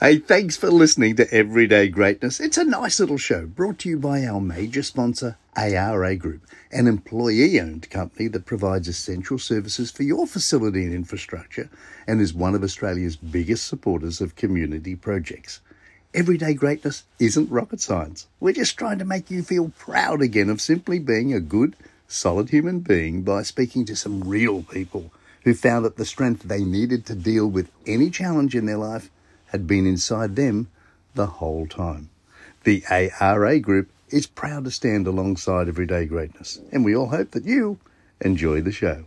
Hey, thanks for listening to Everyday Greatness. It's a nice little show brought to you by our major sponsor, ARA Group, an employee owned company that provides essential services for your facility and infrastructure and is one of Australia's biggest supporters of community projects. Everyday greatness isn't rocket science. We're just trying to make you feel proud again of simply being a good, solid human being by speaking to some real people who found that the strength they needed to deal with any challenge in their life had been inside them the whole time. The ARA Group is proud to stand alongside everyday greatness, and we all hope that you enjoy the show.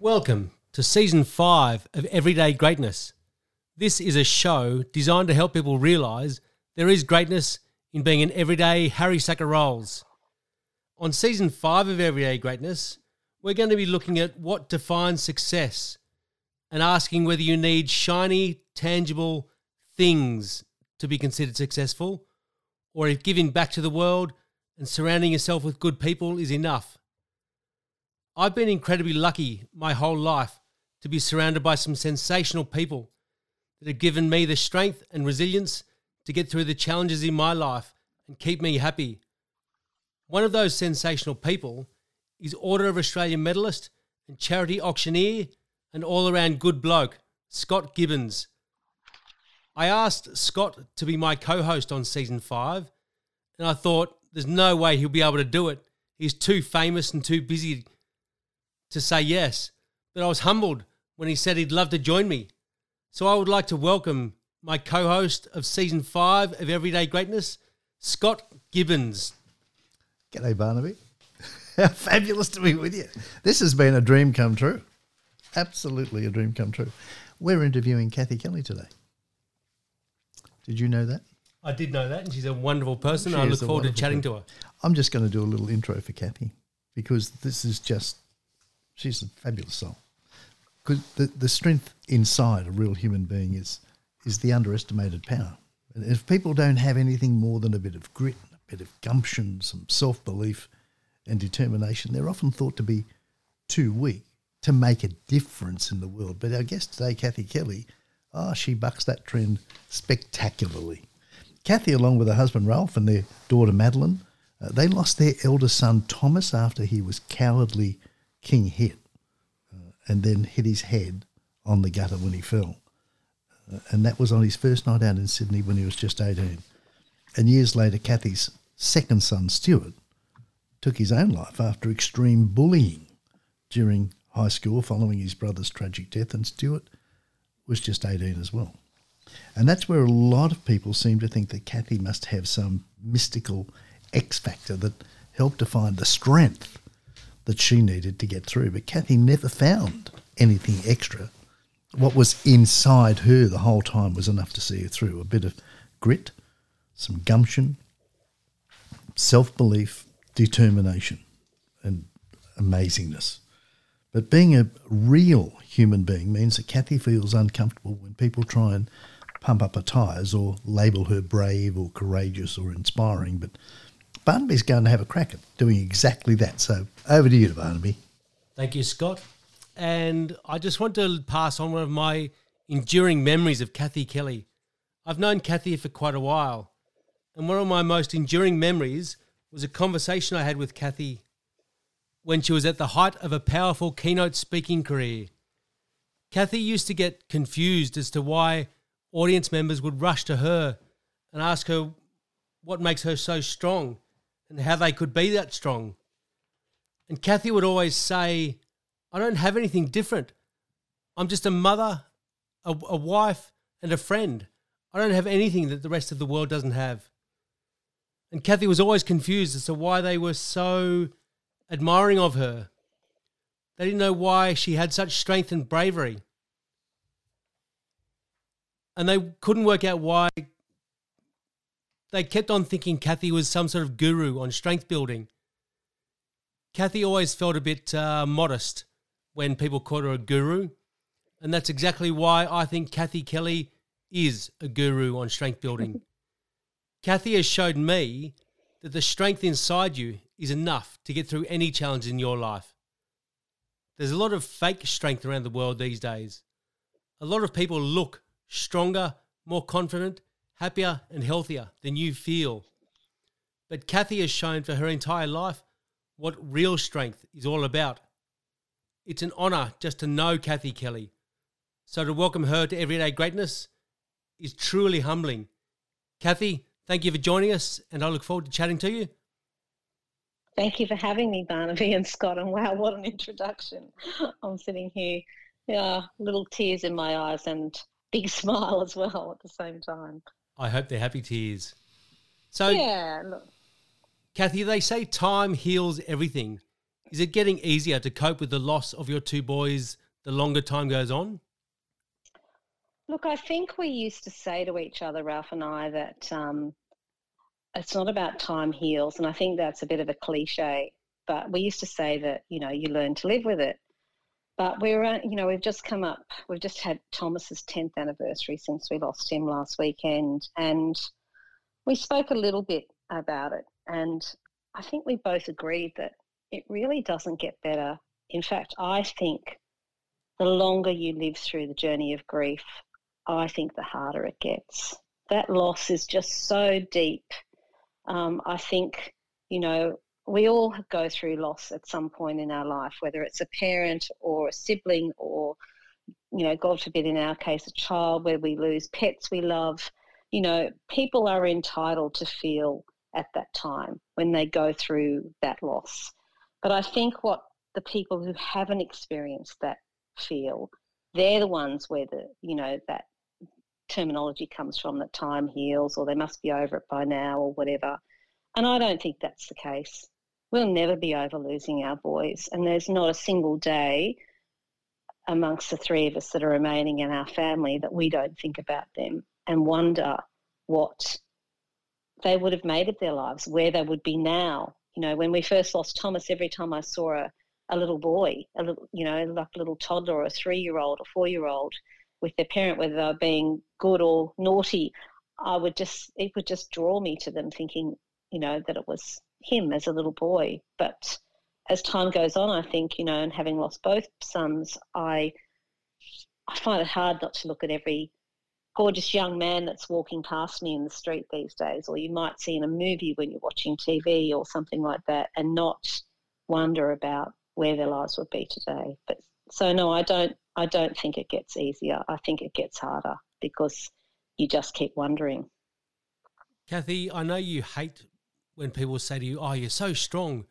Welcome to season five of Everyday Greatness. This is a show designed to help people realize there is greatness in being an everyday Harry Sacker Rolls. On season five of Everyday Greatness, we're going to be looking at what defines success and asking whether you need shiny, tangible, things to be considered successful, or if giving back to the world and surrounding yourself with good people is enough. I've been incredibly lucky my whole life to be surrounded by some sensational people that have given me the strength and resilience to get through the challenges in my life and keep me happy. One of those sensational people is Order of Australia medalist and charity auctioneer and all around good bloke, Scott Gibbons. I asked Scott to be my co host on season five, and I thought there's no way he'll be able to do it. He's too famous and too busy to say yes. But I was humbled when he said he'd love to join me. So I would like to welcome my co host of season five of Everyday Greatness, Scott Gibbons. G'day, Barnaby. How fabulous to be with you. This has been a dream come true. Absolutely a dream come true. We're interviewing Kathy Kelly today. Did you know that? I did know that, and she's a wonderful person. She I look forward to chatting person. to her. I'm just going to do a little intro for Kathy because this is just, she's a fabulous soul. Because the, the strength inside a real human being is, is the underestimated power. And if people don't have anything more than a bit of grit, a bit of gumption, some self belief and determination, they're often thought to be too weak to make a difference in the world. But our guest today, Kathy Kelly, oh, she bucks that trend spectacularly. Kathy, along with her husband Ralph and their daughter Madeline, uh, they lost their eldest son Thomas after he was cowardly king hit uh, and then hit his head on the gutter when he fell. Uh, and that was on his first night out in Sydney when he was just 18. And years later, Kathy's second son, Stuart, took his own life after extreme bullying during high school following his brother's tragic death. And Stuart was just 18 as well. And that's where a lot of people seem to think that Kathy must have some mystical X factor that helped to find the strength that she needed to get through. But Kathy never found anything extra. What was inside her the whole time was enough to see her through a bit of grit, some gumption, self belief, determination, and amazingness. But being a real human being means that Kathy feels uncomfortable when people try and pump up her tyres or label her brave or courageous or inspiring. But Barnaby's going to have a crack at doing exactly that. So over to you, Barnaby. Thank you, Scott. And I just want to pass on one of my enduring memories of Kathy Kelly. I've known Kathy for quite a while, and one of my most enduring memories was a conversation I had with Kathy when she was at the height of a powerful keynote speaking career. Kathy used to get confused as to why audience members would rush to her and ask her what makes her so strong and how they could be that strong. And Kathy would always say, I don't have anything different. I'm just a mother, a, a wife, and a friend. I don't have anything that the rest of the world doesn't have. And Kathy was always confused as to why they were so admiring of her. They didn't know why she had such strength and bravery. And they couldn't work out why they kept on thinking Kathy was some sort of guru on strength building. Kathy always felt a bit uh, modest when people called her a guru. And that's exactly why I think Kathy Kelly is a guru on strength building. Kathy has showed me that the strength inside you is enough to get through any challenge in your life. There's a lot of fake strength around the world these days. A lot of people look stronger, more confident, happier, and healthier than you feel. But Kathy has shown for her entire life what real strength is all about. It's an honour just to know Kathy Kelly. So to welcome her to Everyday Greatness is truly humbling. Kathy, thank you for joining us, and I look forward to chatting to you. Thank you for having me, Barnaby and Scott. And wow, what an introduction. I'm sitting here, yeah, little tears in my eyes and big smile as well at the same time. I hope they're happy tears. So, yeah, look. Kathy, they say time heals everything. Is it getting easier to cope with the loss of your two boys the longer time goes on? Look, I think we used to say to each other, Ralph and I, that um, it's not about time heals. And I think that's a bit of a cliche. But we used to say that, you know, you learn to live with it. But we're, you know, we've just come up, we've just had Thomas's 10th anniversary since we lost him last weekend. And we spoke a little bit about it. And I think we both agreed that it really doesn't get better. In fact, I think the longer you live through the journey of grief, I think the harder it gets. That loss is just so deep. Um, I think, you know, we all go through loss at some point in our life, whether it's a parent or a sibling or, you know, God forbid in our case, a child where we lose pets we love. You know, people are entitled to feel at that time when they go through that loss. But I think what the people who haven't experienced that feel, they're the ones where the, you know, that terminology comes from that time heals or they must be over it by now or whatever. And I don't think that's the case. We'll never be over losing our boys. And there's not a single day amongst the three of us that are remaining in our family that we don't think about them and wonder what they would have made of their lives, where they would be now. You know, when we first lost Thomas, every time I saw a, a little boy, a little, you know, like a little toddler or a three year old or four year old, with their parent, whether they were being good or naughty, I would just it would just draw me to them, thinking, you know, that it was him as a little boy. But as time goes on, I think, you know, and having lost both sons, I I find it hard not to look at every gorgeous young man that's walking past me in the street these days, or you might see in a movie when you're watching TV or something like that, and not wonder about where their lives would be today. But so no, I don't I don't think it gets easier. I think it gets harder because you just keep wondering. Kathy, I know you hate when people say to you, Oh, you're so strong,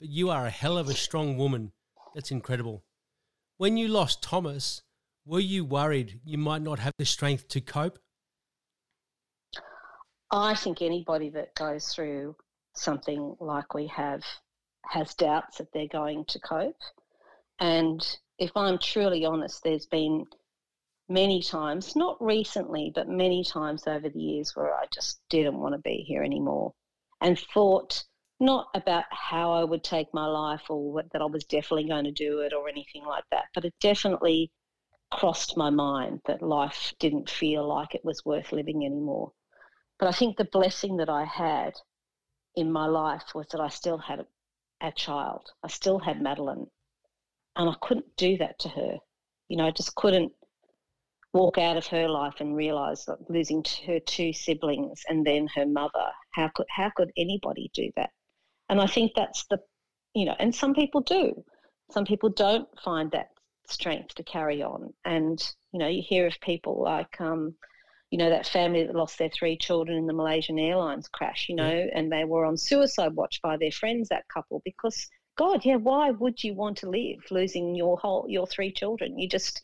but you are a hell of a strong woman. That's incredible. When you lost Thomas, were you worried you might not have the strength to cope? I think anybody that goes through something like we have has doubts that they're going to cope. And if I'm truly honest, there's been many times, not recently, but many times over the years where I just didn't want to be here anymore and thought not about how I would take my life or that I was definitely going to do it or anything like that, but it definitely crossed my mind that life didn't feel like it was worth living anymore. But I think the blessing that I had in my life was that I still had a, a child. I still had Madeline. And I couldn't do that to her. You know, I just couldn't walk out of her life and realize that losing her two siblings and then her mother, how could how could anybody do that? And I think that's the you know, and some people do. Some people don't find that strength to carry on. And, you know, you hear of people like um, you know, that family that lost their three children in the Malaysian Airlines crash, you know, and they were on suicide watch by their friends, that couple, because God, yeah, why would you want to live losing your whole your three children? You just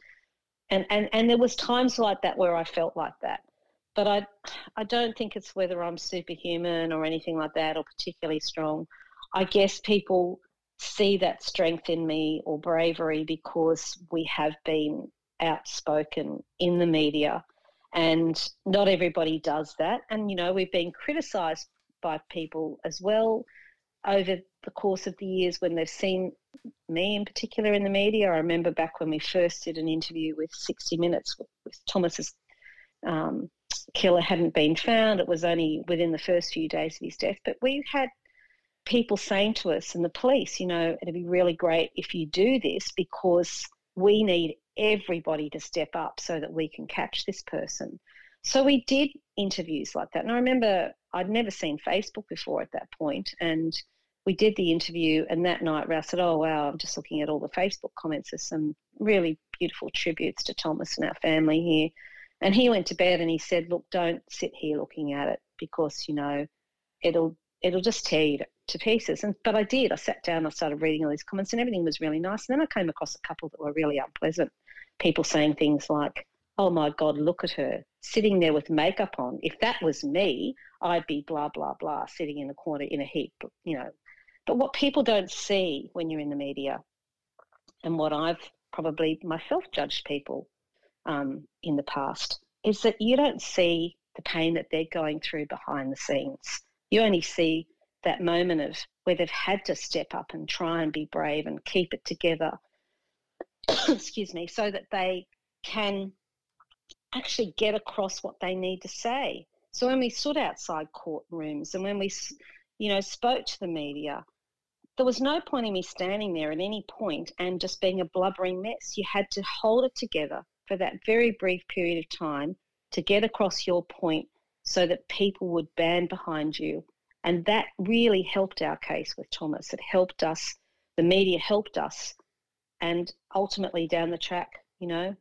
and and and there was times like that where I felt like that. But I I don't think it's whether I'm superhuman or anything like that or particularly strong. I guess people see that strength in me or bravery because we have been outspoken in the media and not everybody does that and you know we've been criticized by people as well over the course of the years when they've seen me in particular in the media. I remember back when we first did an interview with 60 Minutes with, Thomas's um, killer hadn't been found. It was only within the first few days of his death. But we had people saying to us and the police, you know, it'd be really great if you do this because we need everybody to step up so that we can catch this person. so we did interviews like that. And I remember I'd never seen Facebook before at that point, and we did the interview. And that night, Ralph said, "Oh wow, I'm just looking at all the Facebook comments. There's some really beautiful tributes to Thomas and our family here." And he went to bed and he said, "Look, don't sit here looking at it because you know it'll it'll just tear you to, pieces." And but I did. I sat down. I started reading all these comments, and everything was really nice. And then I came across a couple that were really unpleasant. People saying things like, "Oh my God, look at her sitting there with makeup on. If that was me, I'd be blah blah blah, sitting in a corner in a heap." You know. But what people don't see when you're in the media, and what I've probably myself judged people um, in the past is that you don't see the pain that they're going through behind the scenes. You only see that moment of where they've had to step up and try and be brave and keep it together, excuse me, so that they can actually get across what they need to say. So when we stood outside courtrooms and when we, you know, spoke to the media, there was no point in me standing there at any point and just being a blubbering mess. You had to hold it together for that very brief period of time to get across your point so that people would band behind you. And that really helped our case with Thomas. It helped us, the media helped us. And ultimately, down the track, you know,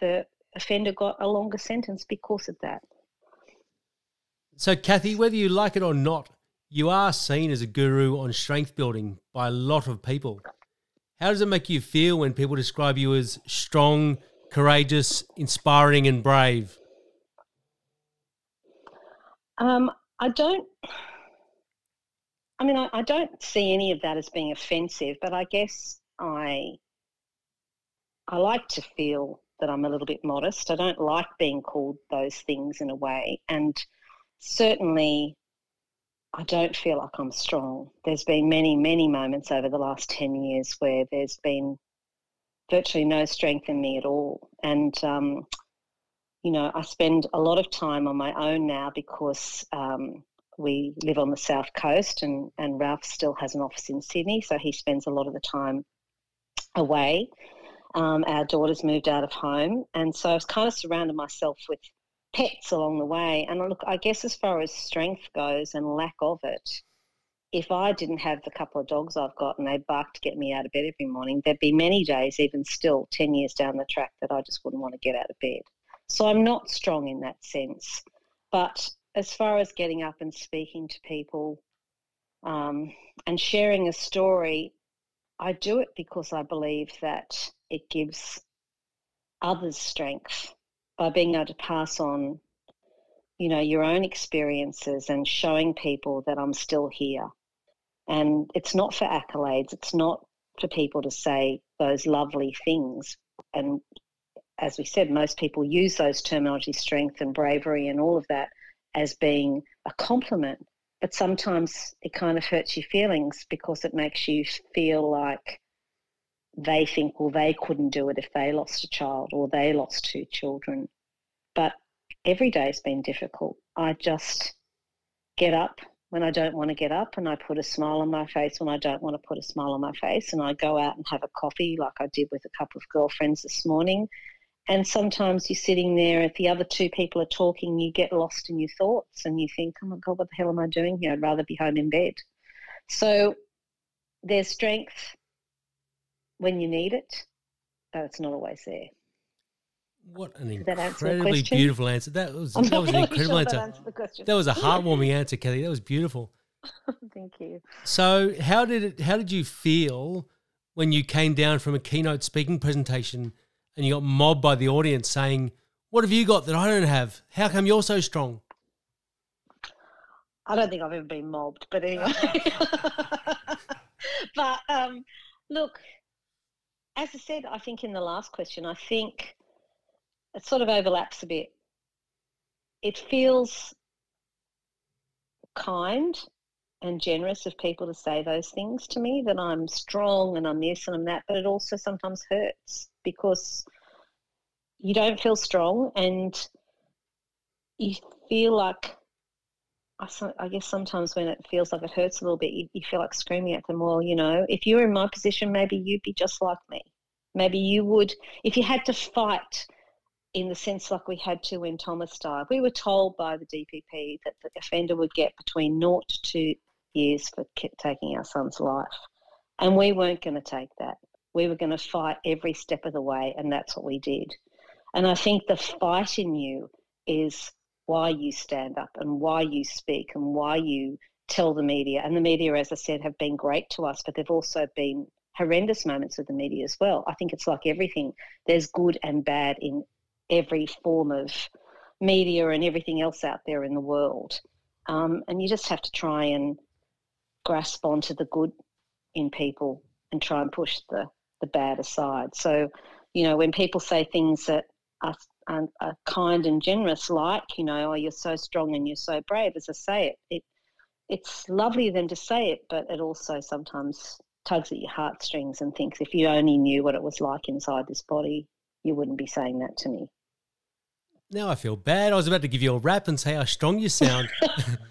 the offender got a longer sentence because of that. So, Kathy, whether you like it or not, you are seen as a guru on strength building by a lot of people. How does it make you feel when people describe you as strong, courageous, inspiring, and brave? Um, I don't. I mean, I, I, don't see any of that as being offensive, but I guess I I like to feel that I'm a little bit modest. I don't like being called those things in a way, and certainly I don't feel like I'm strong. There's been many, many moments over the last ten years where there's been virtually no strength in me at all. And, um, you know, I spend a lot of time on my own now because um, we live on the south coast and, and Ralph still has an office in Sydney, so he spends a lot of the time away. Um, our daughter's moved out of home, and so I've kind of surrounded myself with pets along the way. And look, I guess as far as strength goes and lack of it, if I didn't have the couple of dogs I've got and they barked to get me out of bed every morning, there'd be many days, even still 10 years down the track, that I just wouldn't want to get out of bed. So I'm not strong in that sense. But as far as getting up and speaking to people um, and sharing a story, I do it because I believe that it gives others strength by being able to pass on you know your own experiences and showing people that I'm still here and it's not for accolades, it's not for people to say those lovely things. And as we said, most people use those terminology, strength and bravery and all of that, as being a compliment. But sometimes it kind of hurts your feelings because it makes you feel like they think, well, they couldn't do it if they lost a child or they lost two children. But every day's been difficult. I just get up when I don't want to get up and I put a smile on my face when I don't want to put a smile on my face. And I go out and have a coffee like I did with a couple of girlfriends this morning. And sometimes you're sitting there, if the other two people are talking, you get lost in your thoughts and you think, oh my God, what the hell am I doing here? I'd rather be home in bed. So there's strength when you need it, but it's not always there. What an incredibly beautiful answer. That was, that was an incredible sure answer. That, that was a heartwarming answer, Kelly. That was beautiful. Thank you. So, how did it? How did you feel when you came down from a keynote speaking presentation and you got mobbed by the audience saying, "What have you got that I don't have? How come you're so strong?" I don't think I've ever been mobbed, but anyway. but um, look, as I said, I think in the last question, I think it sort of overlaps a bit. It feels kind and generous of people to say those things to me that I'm strong and I'm this and I'm that, but it also sometimes hurts because you don't feel strong and you feel like I, guess sometimes when it feels like it hurts a little bit, you, you feel like screaming at them. Well, you know, if you were in my position, maybe you'd be just like me. Maybe you would, if you had to fight in the sense like we had to when Thomas died. We were told by the DPP that the offender would get between naught to years for taking our son's life. And we weren't going to take that. We were going to fight every step of the way, and that's what we did. And I think the fight in you is why you stand up and why you speak and why you tell the media. And the media, as I said, have been great to us, but they've also been horrendous moments with the media as well. I think it's like everything. There's good and bad in every form of media and everything else out there in the world. Um, and you just have to try and grasp onto the good in people and try and push the, the bad aside. So, you know, when people say things that are, are, are kind and generous, like, you know, oh, you're so strong and you're so brave, as I say it, it it's lovely of them to say it, but it also sometimes tugs at your heartstrings and thinks if you only knew what it was like inside this body, you wouldn't be saying that to me. Now I feel bad. I was about to give you a rap and say how strong you sound.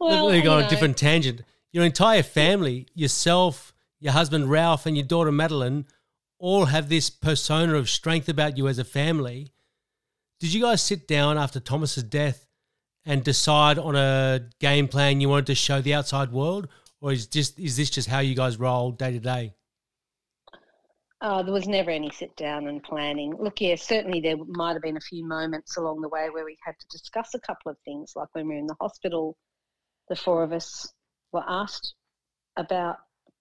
well, me go on a different tangent. Your entire family, yourself, your husband Ralph, and your daughter Madeline, all have this persona of strength about you as a family. Did you guys sit down after Thomas's death and decide on a game plan you wanted to show the outside world, or is just is this just how you guys roll day to day? Uh, there was never any sit down and planning. Look, yeah, certainly there might have been a few moments along the way where we had to discuss a couple of things, like when we were in the hospital, the four of us were asked about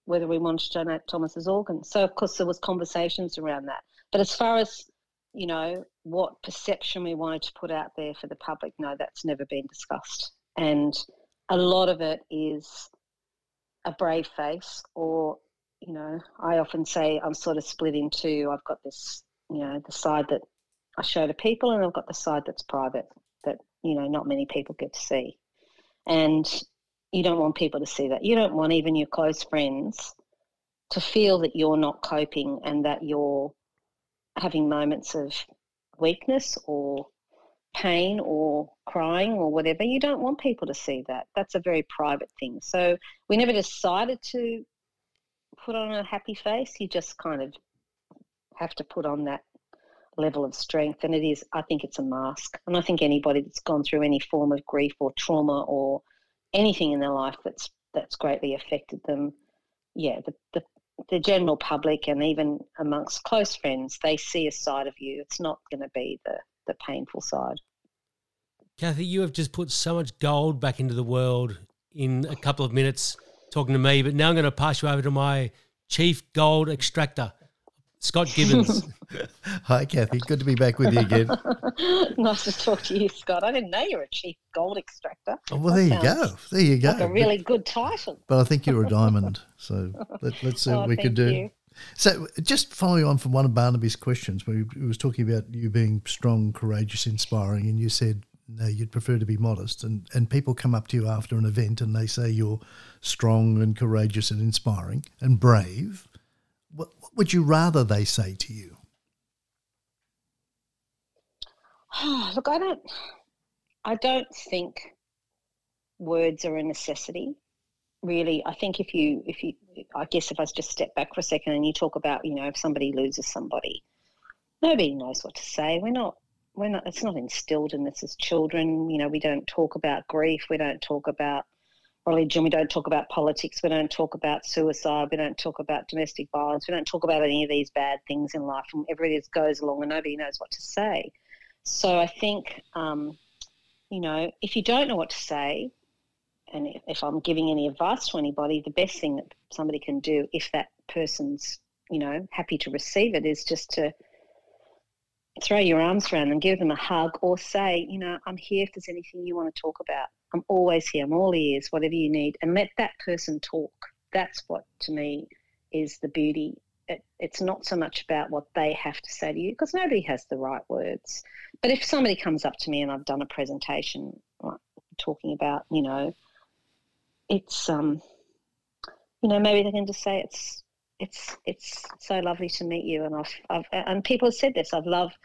whether we wanted to donate Thomas's organs. So, of course, there was conversations around that. But as far as you know, what perception we wanted to put out there for the public, no, that's never been discussed. And a lot of it is a brave face or you know, I often say I'm sort of split in two. I've got this, you know, the side that I show to people, and I've got the side that's private that you know not many people get to see. And you don't want people to see that. You don't want even your close friends to feel that you're not coping and that you're having moments of weakness or pain or crying or whatever. You don't want people to see that. That's a very private thing. So we never decided to put on a happy face. You just kind of have to put on that level of strength. And it is, I think it's a mask. And I think anybody that's gone through any form of grief or trauma or anything in their life that's that's greatly affected them, yeah, the, the the general public and even amongst close friends, they see a side of you. It's not going to be the the painful side. Kathy, you have just put so much gold back into the world in a couple of minutes talking to me, but now I'm going to pass you over to my chief gold extractor, Scott Gibbons. Hi, Kathy. Good to be back with you again. nice to talk to you, Scott. I didn't know you were a chief gold extractor. Oh, well, there you go. There you go. Like a really good title. But I think you're a diamond. So let, us see oh, what we can do. You. So, just following on from one of Barnaby's questions, where he was talking about you being strong, courageous, inspiring, and you said no, you'd prefer to be modest. And, and people come up to you after an event and they say you're strong and courageous and inspiring and brave. What, what would you rather they say to you? Look, I don't, I don't think words are a necessity. Really, I think if you, if you, I guess if I just step back for a second and you talk about, you know, if somebody loses somebody, nobody knows what to say. We're not we're not it's not instilled in us as children. You know we don't talk about grief we don't talk about religion we don't talk about politics we don't talk about suicide we don't talk about domestic violence we don't talk about any of these bad things in life and everybody just goes along and nobody knows what to say. So i think um, you know if you don't know what to say and if i'm giving any advice to anybody the best thing that somebody can do if that person's you know happy to receive it is just to throw your arms around them, give them a hug, or say, you know, I'm here if there's anything you want to talk about. I'm always here. I'm all ears, whatever you need, and let that person talk. That's what, to me, is the beauty. It, it's not so much about what they have to say to you because nobody has the right words. But if somebody comes up to me and I've done a presentation talking about, you know, it's um, you know, maybe they can just say it's it's it's so lovely to meet you, and I've, I've and people have said this. I've loved,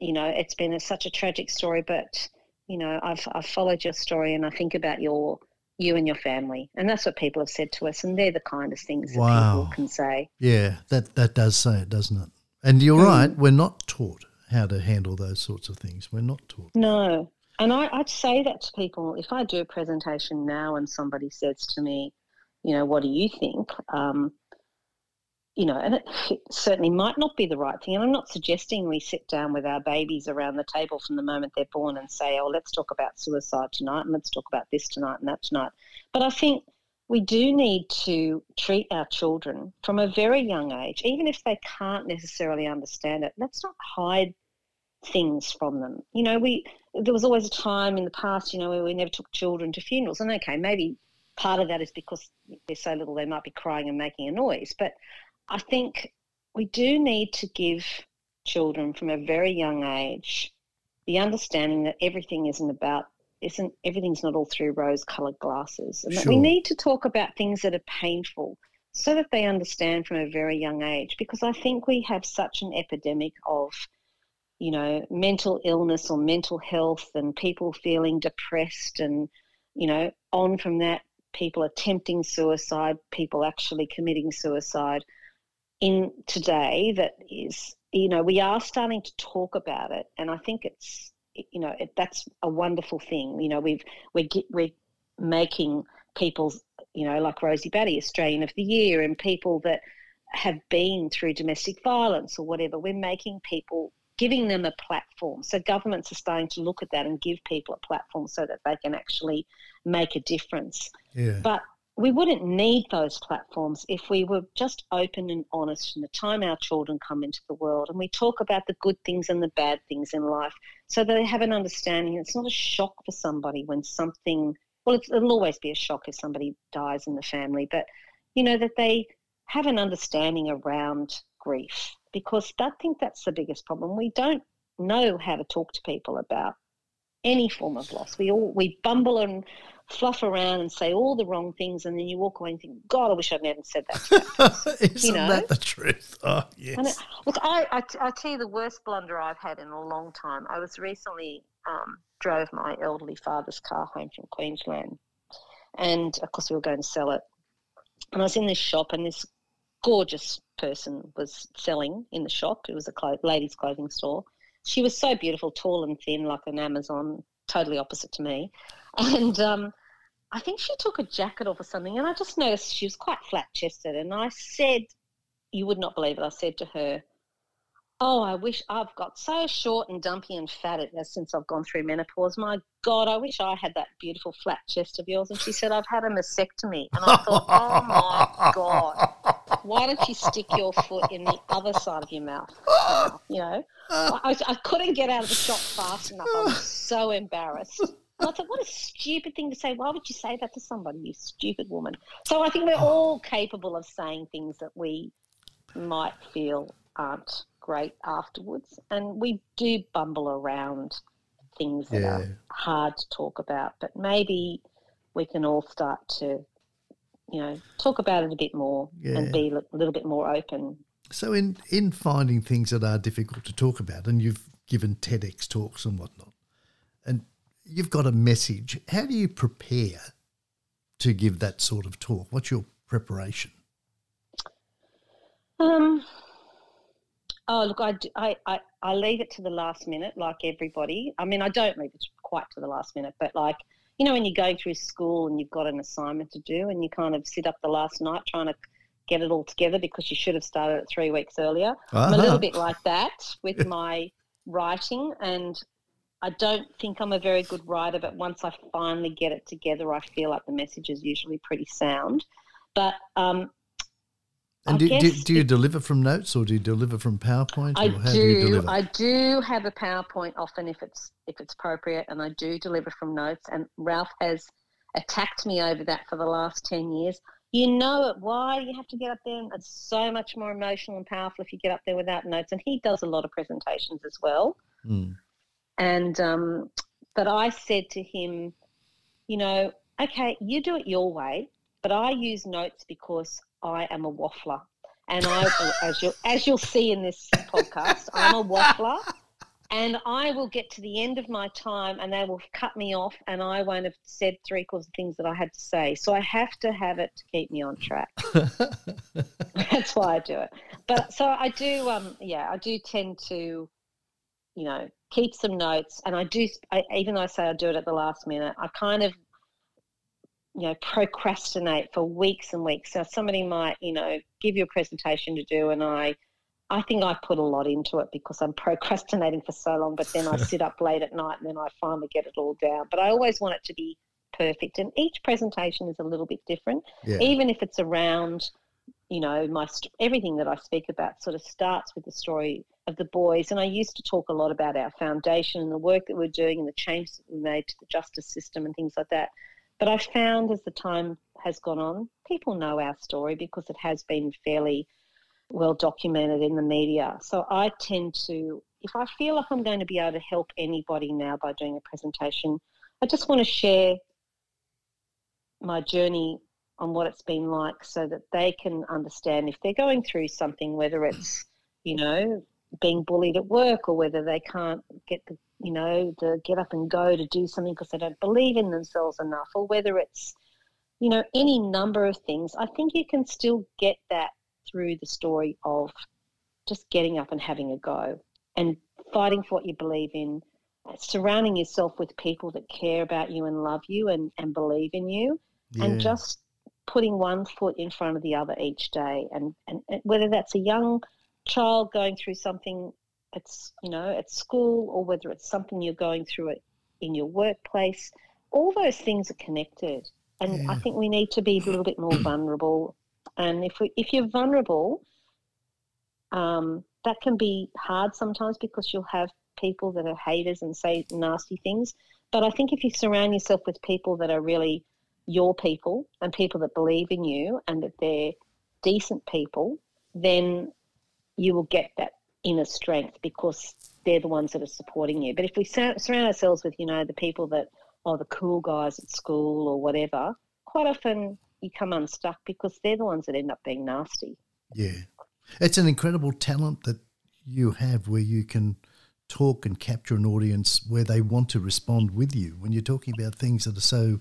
you know, it's been a, such a tragic story, but you know, I've I've followed your story, and I think about your you and your family, and that's what people have said to us, and they're the kindest things wow. that people can say. Yeah, that that does say it, doesn't it? And you're mm. right. We're not taught how to handle those sorts of things. We're not taught. No. And I, I'd say that to people if I do a presentation now and somebody says to me, you know, what do you think? Um, you know, and it, certainly might not be the right thing. And I'm not suggesting we sit down with our babies around the table from the moment they're born and say, oh, let's talk about suicide tonight and let's talk about this tonight and that tonight. But I think we do need to treat our children from a very young age, even if they can't necessarily understand it. Let's not hide things from them. You know, we there was always a time in the past, you know, where we never took children to funerals, and okay, maybe part of that is because they're so little they might be crying and making a noise. But I think we do need to give children from a very young age the understanding that everything isn't about isn't everything's not all through rose colored glasses and that we need to talk about things that are painful so that they understand from a very young age because i think we have such an epidemic of you know mental illness or mental health and people feeling depressed and you know on from that people attempting suicide people actually committing suicide in today that is you know we are starting to talk about it and i think it's you know it, that's a wonderful thing. You know we've we're, we're making people's you know like rosie batty australian of the year and people that have been through domestic violence or whatever we're making people giving them a platform. So governments are starting to look at that and give people a platform so that they can actually make a difference. Yeah. but we wouldn't need those platforms if we were just open and honest from the time our children come into the world and we talk about the good things and the bad things in life so that they have an understanding. It's not a shock for somebody when something, well, it'll always be a shock if somebody dies in the family, but you know, that they have an understanding around grief because I think that's the biggest problem. We don't know how to talk to people about any form of loss. We all we bumble and fluff around and say all the wrong things, and then you walk away and think, God, I wish I'd never said that. that Isn't you know? that the truth? Oh, yes. It, look, I, I, I tell you the worst blunder I've had in a long time. I was recently um, drove my elderly father's car home from Queensland, and of course we were going to sell it. And I was in this shop, and this gorgeous person was selling in the shop. It was a clo- ladies' clothing store. She was so beautiful, tall and thin, like an Amazon, totally opposite to me. And um, I think she took a jacket off or something, and I just noticed she was quite flat chested. And I said, You would not believe it. I said to her, Oh, I wish I've got so short and dumpy and fat since I've gone through menopause. My God, I wish I had that beautiful flat chest of yours. And she said, I've had a mastectomy. And I thought, Oh my God, why don't you stick your foot in the other side of your mouth? You know, I, I couldn't get out of the shop fast enough. I was so embarrassed. And I thought, what a stupid thing to say. Why would you say that to somebody, you stupid woman? So I think we're oh. all capable of saying things that we might feel aren't great afterwards. And we do bumble around things that yeah. are hard to talk about. But maybe we can all start to, you know, talk about it a bit more yeah. and be a little bit more open. So, in, in finding things that are difficult to talk about, and you've given TEDx talks and whatnot, and you've got a message. How do you prepare to give that sort of talk? What's your preparation? Um, oh, look, I, I, I, I leave it to the last minute, like everybody. I mean, I don't leave it quite to the last minute, but like, you know, when you go through school and you've got an assignment to do and you kind of sit up the last night trying to get it all together because you should have started it three weeks earlier. Uh-huh. I'm a little bit like that with my writing and I don't think I'm a very good writer, but once I finally get it together, I feel like the message is usually pretty sound. But um, and do, do, do, you deliver from notes or do you deliver from PowerPoint? I do. do I do have a PowerPoint often if it's if it's appropriate, and I do deliver from notes. And Ralph has attacked me over that for the last ten years. You know it. Why you have to get up there? It's so much more emotional and powerful if you get up there without notes. And he does a lot of presentations as well. Mm. And um, but I said to him, you know, okay, you do it your way, but I use notes because I am a waffler. And I, as you'll, as you'll see in this podcast, I'm a waffler. And I will get to the end of my time and they will cut me off and I won't have said three quarters of things that I had to say. So I have to have it to keep me on track. That's why I do it. But so I do, um, yeah, I do tend to you know, keep some notes. And I do, I, even though I say I do it at the last minute, I kind of, you know, procrastinate for weeks and weeks. So somebody might, you know, give you a presentation to do, and I, I think I put a lot into it because I'm procrastinating for so long. But then I sit up late at night, and then I finally get it all down. But I always want it to be perfect, and each presentation is a little bit different, Yeah. even if it's around you know my st- everything that i speak about sort of starts with the story of the boys and i used to talk a lot about our foundation and the work that we're doing and the changes that we made to the justice system and things like that but i found as the time has gone on people know our story because it has been fairly well documented in the media. So i tend to if i feel like i'm going to be able to help anybody now by doing a presentation i just want to share my journey on what it's been like so that they can understand if they're going through something, whether it's, you know, being bullied at work or whether they can't get the, you know, the get up and go to do something because they don't believe in themselves enough or whether it's, you know, any number of things. I think you can still get that through the story of just getting up and having a go and fighting for what you believe in, surrounding yourself with people that care about you and love you and, and believe in you and just putting one foot in front of the other each day and, and, and whether that's a young child going through something it's you know at school or whether it's something you're going through it in your workplace all those things are connected. And i think we need to be a little bit more vulnerable. And if we, if you're vulnerable um, that can be hard sometimes because you'll have people that are haters and say nasty things. But i think if you surround yourself with people that are really your people and people that believe in you and that they're decent people, then you will get that inner strength because they're the ones that are supporting you. But if we sur- surround ourselves with, you know, the people that are the cool guys at school or whatever, quite often you come unstuck because they're the ones that end up being nasty. Yeah. It's an incredible talent that you have where you can talk and capture an audience where they want to respond with you when you're talking about things that are so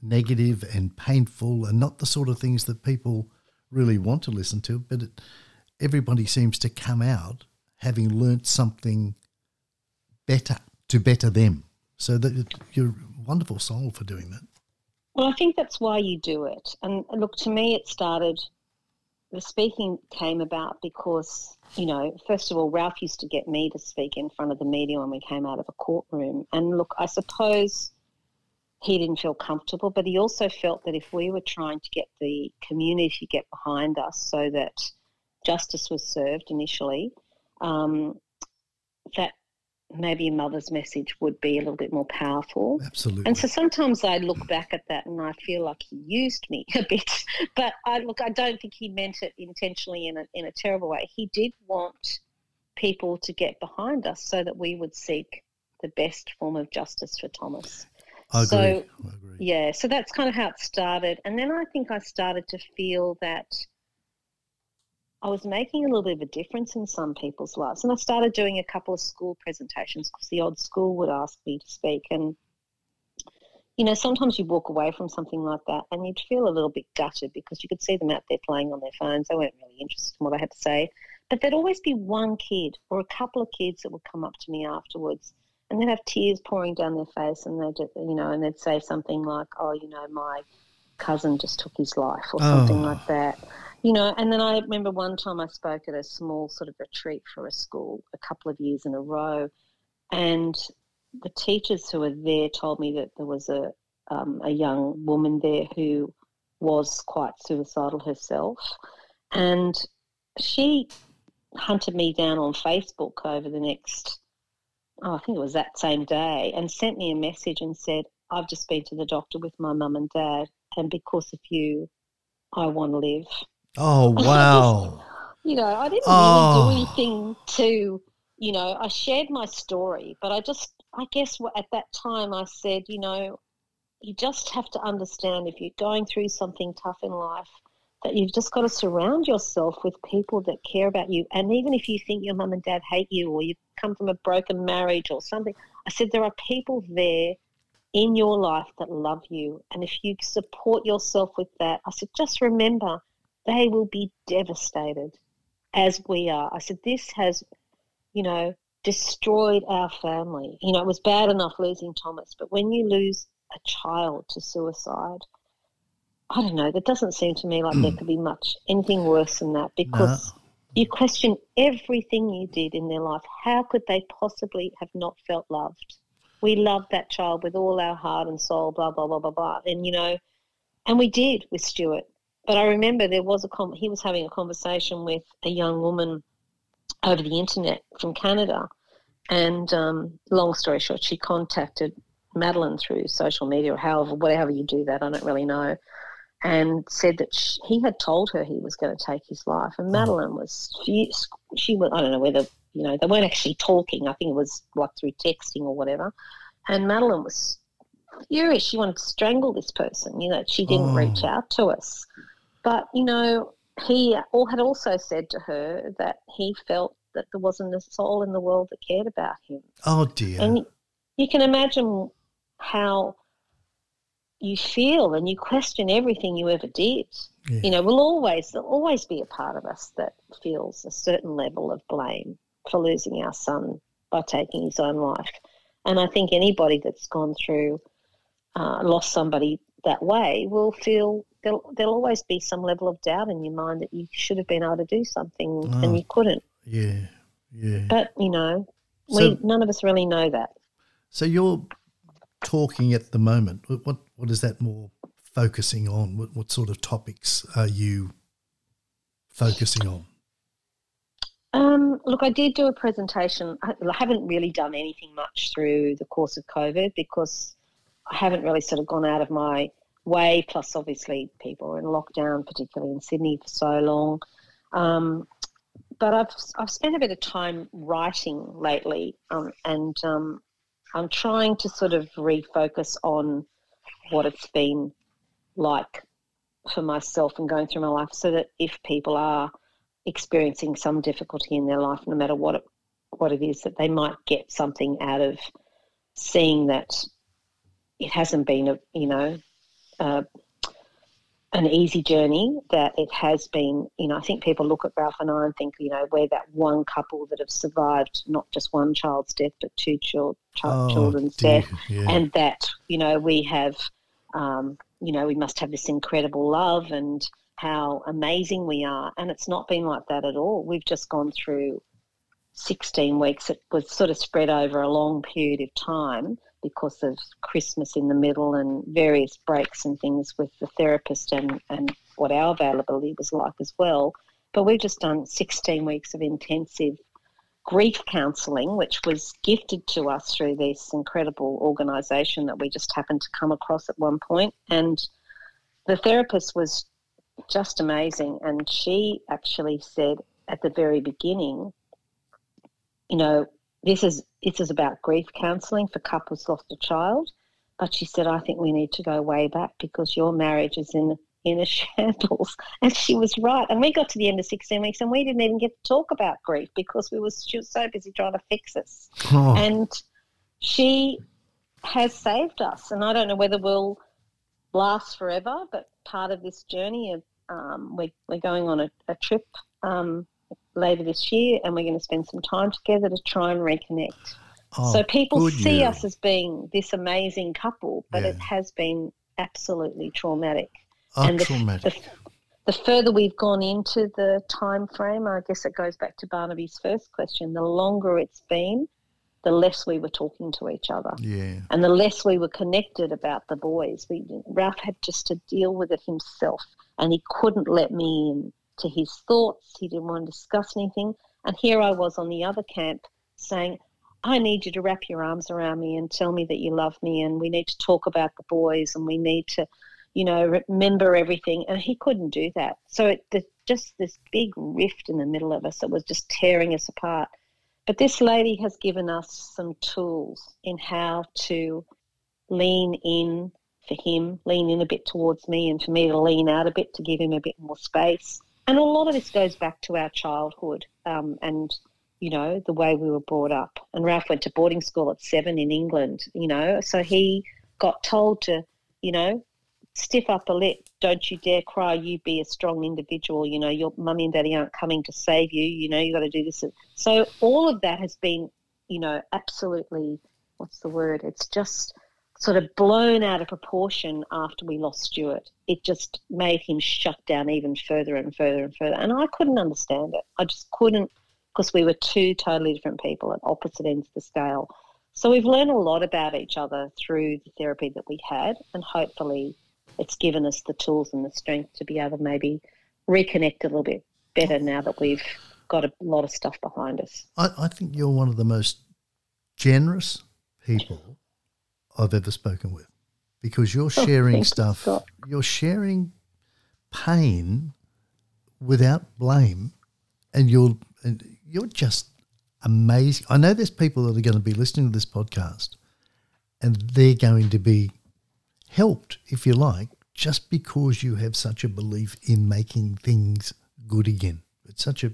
negative and painful and not the sort of things that people really want to listen to. But it, everybody seems to come out having learnt something better to better them. So that you're a wonderful soul for doing that. Well, I think that's why you do it. And look, to me, it started, the speaking came about because, you know, first of all, Ralph used to get me to speak in front of the media when we came out of a courtroom. And look, I suppose he didn't feel comfortable, but he also felt that if we were trying to get the community to get behind us so that justice was served initially, um, that maybe a mother's message would be a little bit more powerful. Absolutely. And so sometimes I look back at that and I feel like he used me a bit. But I look, I don't think he meant it intentionally in a in a terrible way. He did want people to get behind us so that we would seek the best form of justice for Thomas. I agree. so- I agree. Yeah, so that's kind of how it started. And then I think I started to feel that I was making a little bit of a difference in some people's lives. And I started doing a couple of school presentations because the odd school would ask me to speak. And, you know, sometimes you walk away from something like that and you'd feel a little bit gutted because you could see them out there playing on their phones. They weren't really interested in what I had to say. But there'd always be one kid or a couple of kids that would come up to me afterwards and they'd have tears pouring down their face and they'd, you know, and they'd say something like, oh, you know, my cousin just took his life or something Oh. like that. You know, and then I remember one time I spoke at a small sort of retreat for a school a couple of years in a row, and the teachers who were there told me that there was a um, a young woman there who was quite suicidal herself, and she hunted me down on Facebook over the next, oh, I think it was that same day, and sent me a message and said, "I've just been to the doctor with my mum and dad, and because of you, I want to live." Oh, wow. you know, I didn't Oh. really do oh. anything to, you know, I shared my story, but I just, I guess at that time I said, you know, you just have to understand if you're going through something tough in life, that you've just got to surround yourself with people that care about you. And even if you think your mum and dad hate you or you've come from a broken marriage or something, I said, there are people there in your life that love you. And if you support yourself with that, I said, just remember, they will be devastated as we are. I said, this has, you know, destroyed our family. You know, it was bad enough losing Thomas, but when you lose a child to suicide, I don't know, that doesn't seem to me like there hmm. could be much anything worse than that because No. you question everything you did in their life. How could they possibly have not felt loved? We loved that child with all our heart and soul, blah, blah, blah, blah, blah. And, you know, and we did with Stuart. But I remember there was a con- he was having a conversation with a young woman over the internet from Canada. And um, long story short, she contacted Madeline through social media or however, whatever you do that, I don't really know, and said that sh he had told her he was going to take his life. And Madeline was, she, she was, I don't know whether, you know, they weren't actually talking. I think it was like through texting or whatever. And Madeline was furious. She wanted to strangle this person. You know, she didn't Oh. reach out to us. But, you know, he all had also said to her that he felt that there wasn't a soul in the world that cared about him. Oh dear. And you can imagine how you feel and you question everything you ever did. Yeah. You know, we'll always there'll always be a part of us that feels a certain level of blame for losing our son by taking his own life. And I think anybody that's gone through uh, lost somebody that way will feel there'll, there'll always be some level of doubt in your mind that you should have been able to do something Oh. and you couldn't. yeah. Yeah. But you know, So- we none of us really know that. So you're talking at the moment. What what, is that more focusing on? What, what sort of topics are you focusing on? Um, look, I did do a presentation. I I haven't really done anything much through the course of COVID because I haven't really sort of gone out of my way. Plus, obviously, people are in lockdown, particularly in Sydney, for so long. Um, but I've I've spent a bit of time writing lately, um, and um, I'm trying to sort of refocus on what it's been like for myself and going through my life, so that if people are experiencing some difficulty in their life, no matter what it, what it is, that they might get something out of seeing that it hasn't been a you know uh, an easy journey. That it has been, you know, I think people look at Ralph and I and think, you know, we're that one couple that have survived not just one child's death, but two chil- child, Oh, children's dear. death, Yeah. and that you know we have um, you know we must have this incredible love and how amazing we are and it's not been like that at all we've just gone through 16 weeks it was sort of spread over a long period of time because of christmas in the middle and various breaks and things with the therapist and, and what our availability was like as well but we've just done 16 weeks of intensive grief counselling, which was gifted to us through this incredible organisation that we just happened to come across at one point. And the therapist was just amazing. And she actually said at the very beginning, you know, this is this is about grief counselling for couples lost a child. But she said, I think we need to go way back because your marriage is in in a shambles. And she was right. And we got to the end of 16 weeks and we didn't even get to talk about grief because we were she was so busy trying to fix us. Oh, And she has saved us. And I don't know whether we'll last forever, but part of this journey of um, we, we're going on a, a trip um, later this year and we're going to spend some time together to try and reconnect. oh, so people see news. us as being this amazing couple, but it has been absolutely traumatic Oh, and the- traumatic. the, the further we've gone into the time frame, I guess it goes back to Barnaby's first question. The longer it's been, the less we were talking to each other, yeah. and the less we were connected about the boys. We Ralph had just to deal with it himself, and he couldn't let me in to his thoughts. He didn't want to discuss anything, and here I was on the other camp saying. I need you to wrap your arms around me and tell me that you love me, and we need to talk about the boys, and we need to you know, remember everything. And he couldn't do that. So it the, just this big rift in the middle of us that was just tearing us apart. But this lady has given us some tools in how to lean in for him, lean in a bit towards me, and for me to lean out a bit to give him a bit more space. And a lot of this goes back to our childhood um, and, you know, the way we were brought up. And Ralph went to boarding school at seven in England, you know, so he got told to, you know, stiff upper lip. Don't you dare cry. You be a strong individual. You know, your mummy and daddy aren't coming to save you. You know, you got to do this. So all of that has been you know, absolutely, what's the word? It's just sort of blown out of proportion after we lost Stuart. It just made him shut down even further and further and further. And I couldn't understand it. I just couldn't because we were two totally different people at opposite ends of the scale. So we've learned a lot about each other through the therapy that we had, and hopefully it's given us the tools and the strength to be able to maybe reconnect a little bit better now that we've got a lot of stuff behind us. I, I think you're one of the most generous people I've ever spoken with because you're oh, sharing oh, stuff, you, you're sharing pain without blame, and you're and you're just amazing. I know there's people that are going to be listening to this podcast, and they're going to be helped, if you like, just because you have such a belief in making things good again. It's such a,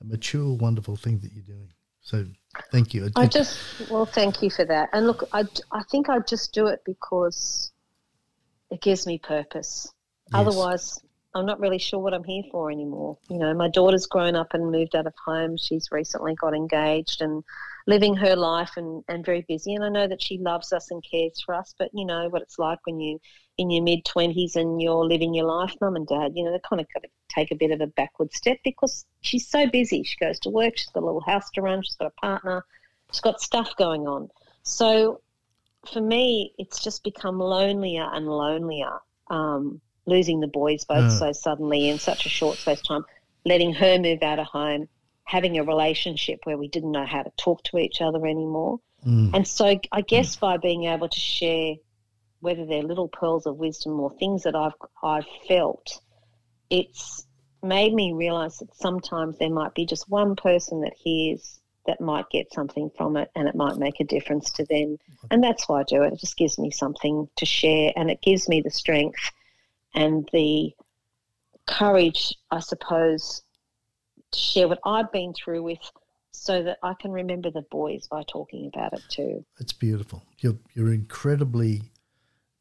a mature, wonderful thing that you're doing. So thank you. I just, well, thank you for that. And look, I, I think I just do it because it gives me purpose. Yes. Otherwise, I'm not really sure what I'm here for anymore. You know, my daughter's grown up and moved out of home. She's recently got engaged and living her life and, and very busy. And I know that she loves us and cares for us, but you know what it's like when you in your mid twenties and you're living your life, mum and dad, you know, they kind of got to take a bit of a backward step because she's so busy. She goes to work, she's got a little house to run, she's got a partner, she's got stuff going on. So for me, it's just become lonelier and lonelier. Um, losing the boys both mm. so suddenly in such a short space of time, letting her move out of home, having a relationship where we didn't know how to talk to each other anymore. Mm. And so I guess mm. by being able to share whether they're little pearls of wisdom or things that I've I've felt, it's made me realize that sometimes there might be just one person that hears that might get something from it and it might make a difference to them. And that's why I do it. It just gives me something to share and it gives me the strength and the courage, I suppose, to share what I've been through with so that I can remember the boys by talking about it too. It's beautiful. You're, you're incredibly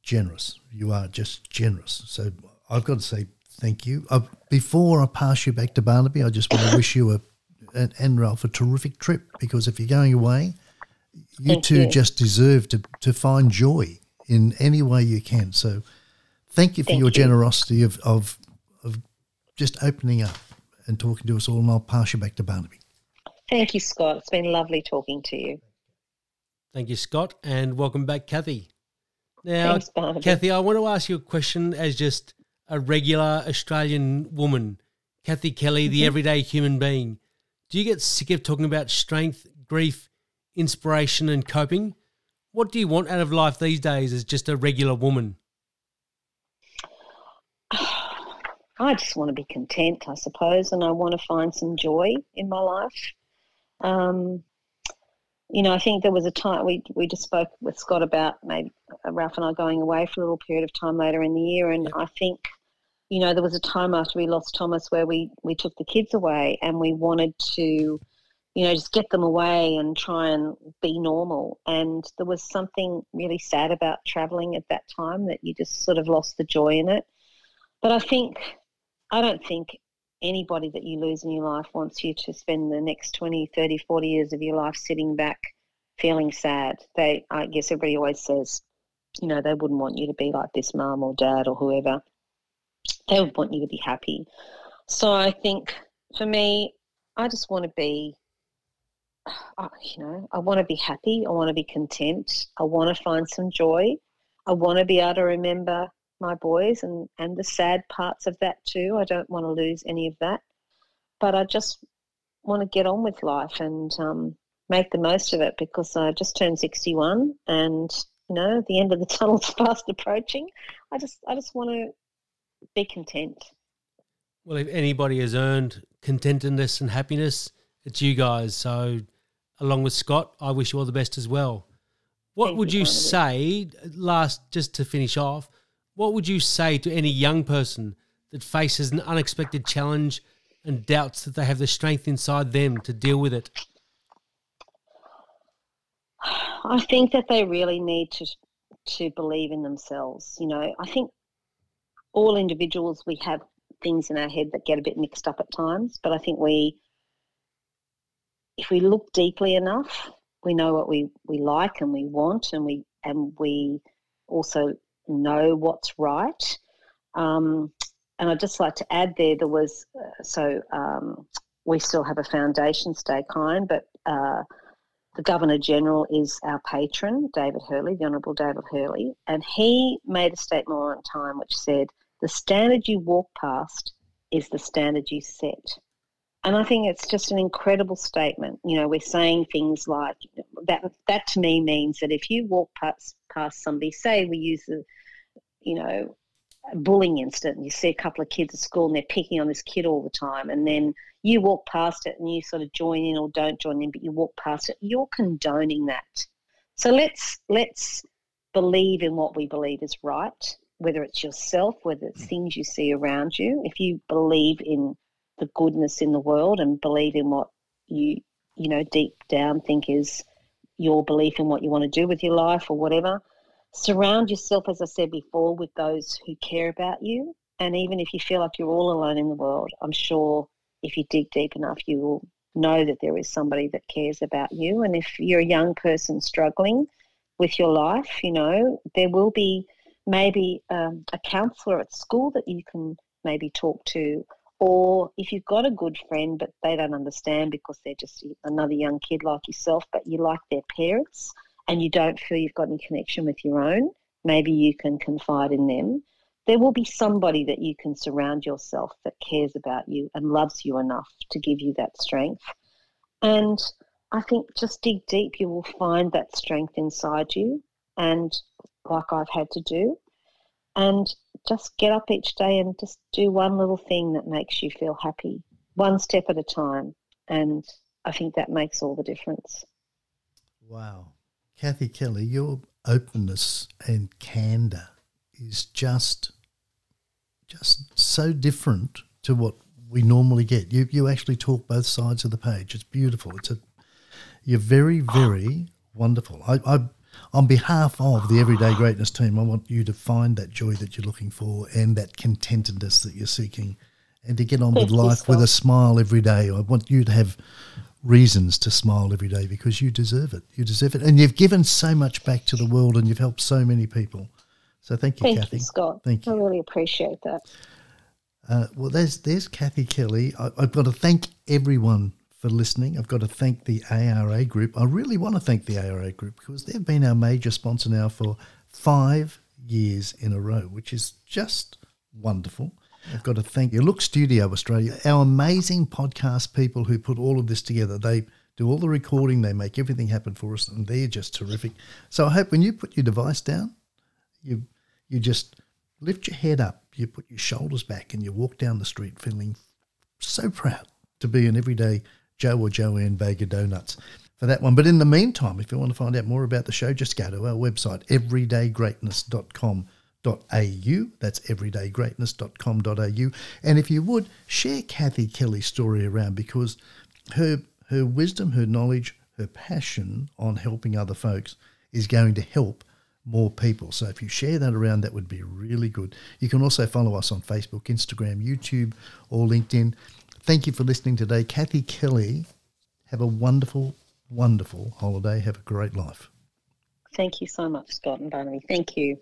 generous. You are just generous. So I've got to say thank you. Uh, before I pass you back to Barnaby, I just want to wish you a, and, and Ralph a terrific trip because if you're going away, you thank two you. just deserve to, to find joy in any way you can. So Thank you for Thank your you. generosity of, of, of just opening up and talking to us all, and I'll pass you back to Barnaby. Thank you, Scott. It's been lovely talking to you. Thank you, Scott, and welcome back, Kathy. Now, Thanks, Kathy, I want to ask you a question as just a regular Australian woman, Kathy Kelly, the mm-hmm. everyday human being. Do you get sick of talking about strength, grief, inspiration, and coping? What do you want out of life these days as just a regular woman? I just want to be content, I suppose, and I want to find some joy in my life. Um, you know, I think there was a time we we just spoke with Scott about maybe uh, Ralph and I going away for a little period of time later in the year, and yep. I think, you know, there was a time after we lost Thomas where we we took the kids away and we wanted to, you know, just get them away and try and be normal. And there was something really sad about traveling at that time that you just sort of lost the joy in it. But I think I don't think anybody that you lose in your life wants you to spend the next 20, 30, 40 years of your life sitting back feeling sad. They, I guess everybody always says, you know, they wouldn't want you to be like this mum or dad or whoever. They would want you to be happy. So I think for me, I just want to be, uh, you know, I want to be happy. I want to be content. I want to find some joy. I want to be able to remember my boys and, and the sad parts of that too. I don't want to lose any of that. But I just want to get on with life and um, make the most of it because I just turned 61 and, you know, the end of the tunnel's fast approaching. I just, I just want to be content. Well, if anybody has earned contentedness and happiness, it's you guys. So, along with Scott, I wish you all the best as well. What Thank would you, you say, last, just to finish off, what would you say to any young person that faces an unexpected challenge and doubts that they have the strength inside them to deal with it? I think that they really need to to believe in themselves. You know, I think all individuals we have things in our head that get a bit mixed up at times, but I think we if we look deeply enough we know what we, we like and we want, and we and we also know what's right. Um, and I'd just like to add there, there was uh, so um, we still have a foundation, Stay Kind, but uh, the Governor General is our patron, David Hurley, the Honourable David Hurley, and he made a statement one time which said, "The standard you walk past is the standard you set." And I think it's just an incredible statement. You know, we're saying things like that. That to me means that if you walk past past somebody, say we use the, you know, bullying incident, you see a couple of kids at school and they're picking on this kid all the time, and then you walk past it and you sort of join in or don't join in, but you walk past it, you're condoning that. So let's let's believe in what we believe is right, whether it's yourself, whether it's mm. things you see around you. If you believe in the goodness in the world and believe in what you you know deep down think is your belief in what you want to do with your life or whatever surround yourself as i said before with those who care about you. And even if you feel like you're all alone in the world i'm sure if you dig deep enough you will know that there is somebody that cares about you. And if you're a young person struggling with your life you know there will be maybe um, a counselor at school that you can maybe talk to. Or if you've got a good friend but they don't understand because they're just another young kid like yourself but you like their parents and you don't feel you've got any connection with your own maybe you can confide in them there will be somebody that you can surround yourself that cares about you and loves you enough to give you that strength and i think just dig deep you will find that strength inside you and like i've had to do and just get up each day and just do one little thing that makes you feel happy, one step at a time. And I think that makes all the difference. Wow. Kathy Kelly, your openness and candor is just just so different to what we normally get. You you actually talk both sides of the page. It's beautiful. It's a you're very, very wonderful. I, I on behalf of the Everyday Greatness team, I want you to find that joy that you're looking for and that contentedness that you're seeking and to get on Thank with life with a smile every day. I want you to have reasons to smile every day because you deserve it. You deserve it. And you've given so much back to the world and you've helped so many people. So thank you, Thank Kathy. you, Scott. Thank you. I really appreciate that. Uh, well, there's there's Kathy Kelly. I, I've got to thank everyone for listening. I've got to thank the ARA Group. I really want to thank the ARA Group because they've been our major sponsor now for five years in a row, which is just wonderful. I've got to thank you, Look Studio Australia, our amazing podcast people who put all of this together. They do all the recording, they make everything happen for us, and they're just terrific. So I hope when you put your device down, you you just lift your head up, you put your shoulders back, and you walk down the street feeling so proud to be an everyday Joe or Joanne Baker Donuts for that one. But in the meantime, if you want to find out more about the show, just go to our website, everydaygreatness.com.au. That's everydaygreatness.com.au. And if you would, share Kathy Kelly's story around because her her wisdom, her knowledge, her passion on helping other folks is going to help more people. So if you share that around, that would be really good. You can also follow us on Facebook, Instagram, YouTube, or LinkedIn. Thank you for listening today. Kathy Kelly, have a wonderful, wonderful holiday. Have a great life. Thank you so much, Scott and Barnaby. Thank you.